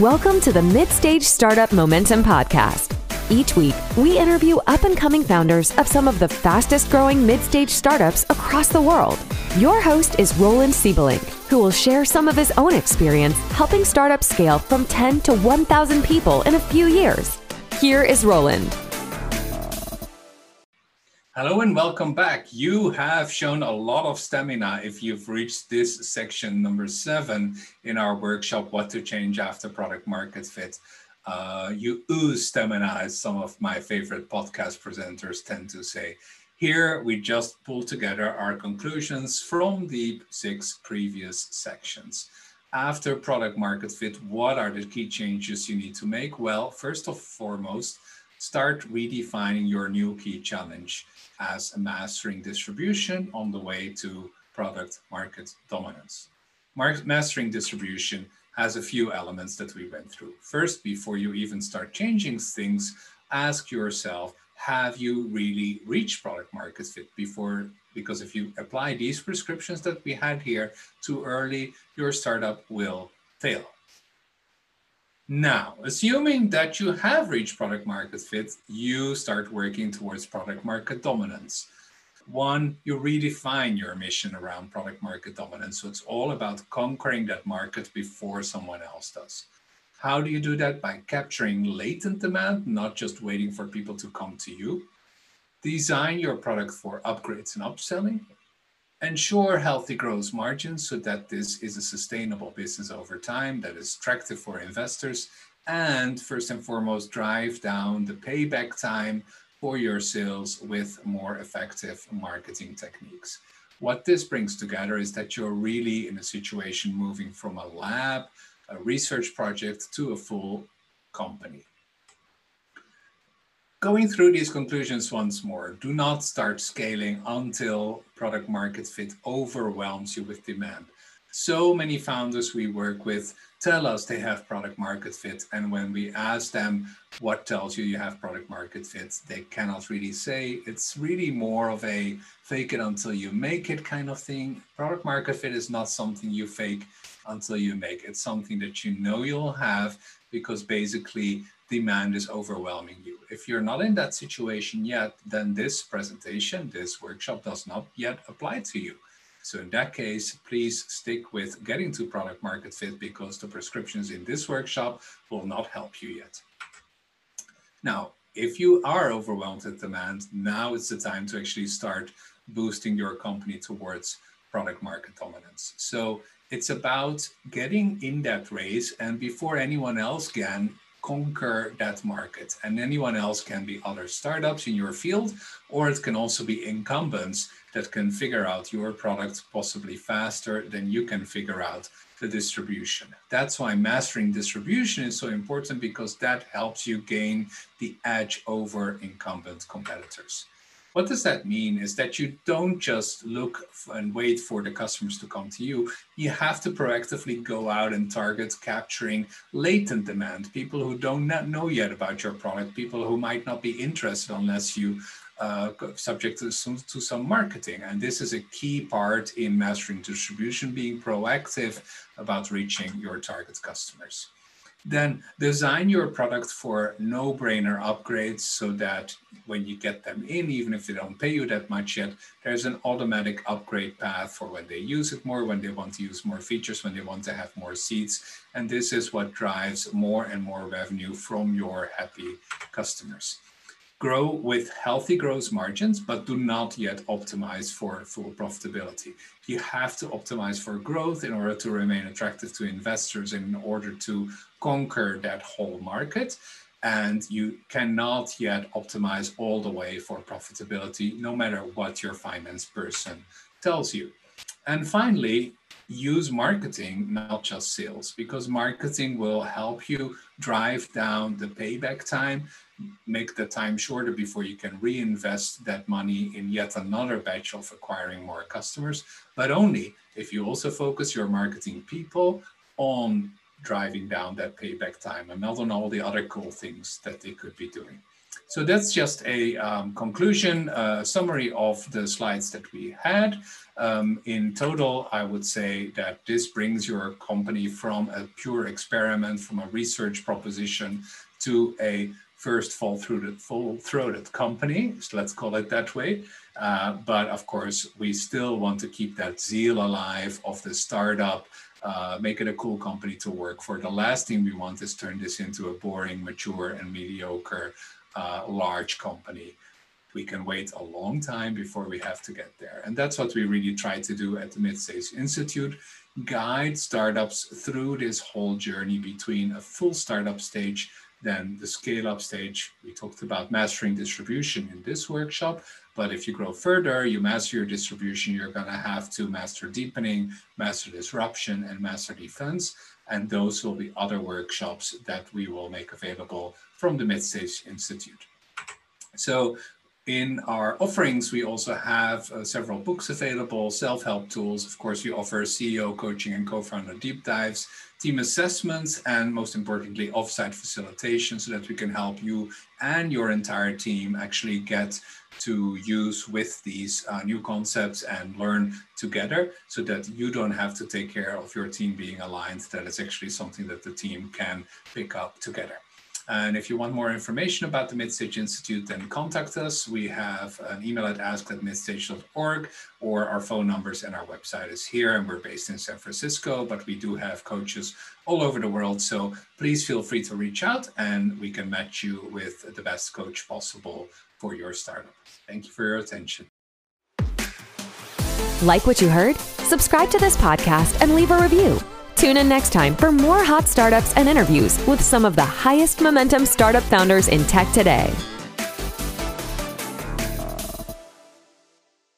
Welcome to the Midstage Startup Momentum Podcast. Each week, we interview up and coming founders of some of the fastest growing mid stage startups across the world. Your host is Roland Siebelink, who will share some of his own experience helping startups scale from 10 to 1,000 people in a few years. Here is Roland. Hello and welcome back. You have shown a lot of stamina if you've reached this section number seven in our workshop, What to Change After Product Market Fit. Uh, you ooze stamina, as some of my favorite podcast presenters tend to say. Here, we just pull together our conclusions from the six previous sections. After product market fit, what are the key changes you need to make? Well, first and foremost, start redefining your new key challenge as a mastering distribution on the way to product market dominance. Mar- mastering distribution has a few elements that we went through. First, before you even start changing things, ask yourself, have you really reached product market fit before? Because if you apply these prescriptions that we had here too early, your startup will fail. Now, assuming that you have reached product market fit, you start working towards product market dominance. One, you redefine your mission around product market dominance. So it's all about conquering that market before someone else does. How do you do that? By capturing latent demand, not just waiting for people to come to you. Design your product for upgrades and upselling ensure healthy gross margins so that this is a sustainable business over time that is attractive for investors and first and foremost drive down the payback time for your sales with more effective marketing techniques. What this brings together is that you're really in a situation moving from a lab a research project to a full company Going through these conclusions once more, do not start scaling until product market fit overwhelms you with demand. So many founders we work with tell us they have product market fit. And when we ask them what tells you you have product market fit, they cannot really say. It's really more of a fake it until you make it kind of thing. Product market fit is not something you fake until you make. It's something that you know you'll have because basically demand is overwhelming you. If you're not in that situation yet, then this presentation, this workshop does not yet apply to you. So in that case, please stick with getting to product market fit because the prescriptions in this workshop will not help you yet. Now, if you are overwhelmed with demand, now it's the time to actually start boosting your company towards product market dominance. So it's about getting in that race and before anyone else can conquer that market. And anyone else can be other startups in your field, or it can also be incumbents that can figure out your products possibly faster than you can figure out the distribution. That's why mastering distribution is so important because that helps you gain the edge over incumbent competitors. What does that mean is that you don't just look and wait for the customers to come to you. You have to proactively go out and target capturing latent demand, people who don't know yet about your product, people who might not be interested unless you uh, subject to some, to some marketing. And this is a key part in mastering distribution, being proactive about reaching your target customers. Then design your product for no brainer upgrades so that when you get them in, even if they don't pay you that much yet, there's an automatic upgrade path for when they use it more, when they want to use more features, when they want to have more seats. And this is what drives more and more revenue from your happy customers grow with healthy gross margins, but do not yet optimize for full profitability. You have to optimize for growth in order to remain attractive to investors in order to conquer that whole market. And you cannot yet optimize all the way for profitability, no matter what your finance person tells you. And finally, use marketing, not just sales, because marketing will help you drive down the payback time, make the time shorter before you can reinvest that money in yet another batch of acquiring more customers, but only if you also focus your marketing people on driving down that payback time and not on all the other cool things that they could be doing. So that's just a um, conclusion, uh, summary of the slides that we had. Um, in total, I would say that this brings your company from a pure experiment, from a research proposition to a first full-throated full-throated company, so let's call it that way. Uh, but of course, we still want to keep that zeal alive of the startup, uh, make it a cool company to work for. The last thing we want is turn this into a boring, mature, and mediocre uh, large company. We can wait a long time before we have to get there. And that's what we really try to do at the Midstage Institute guide startups through this whole journey between a full startup stage then the scale up stage, we talked about mastering distribution in this workshop. But if you grow further, you master your distribution, you're going to have to master deepening, master disruption, and master defense. And those will be other workshops that we will make available from the Midstage Institute. So in our offerings, we also have uh, several books available, self-help tools. Of course, we offer CEO coaching and co-founder deep dives, team assessments, and most importantly, offsite facilitation so that we can help you and your entire team actually get to use with these uh, new concepts and learn together so that you don't have to take care of your team being aligned. That is actually something that the team can pick up together. And if you want more information about the Midstage Institute, then contact us. We have an email at ask at midstage.org or our phone numbers and our website is here. And we're based in San Francisco, but we do have coaches all over the world. So please feel free to reach out and we can match you with the best coach possible for your startup. Thank you for your attention. Like what you heard? Subscribe to this podcast and leave a review. Tune in next time for more hot startups and interviews with some of the highest momentum startup founders in tech today.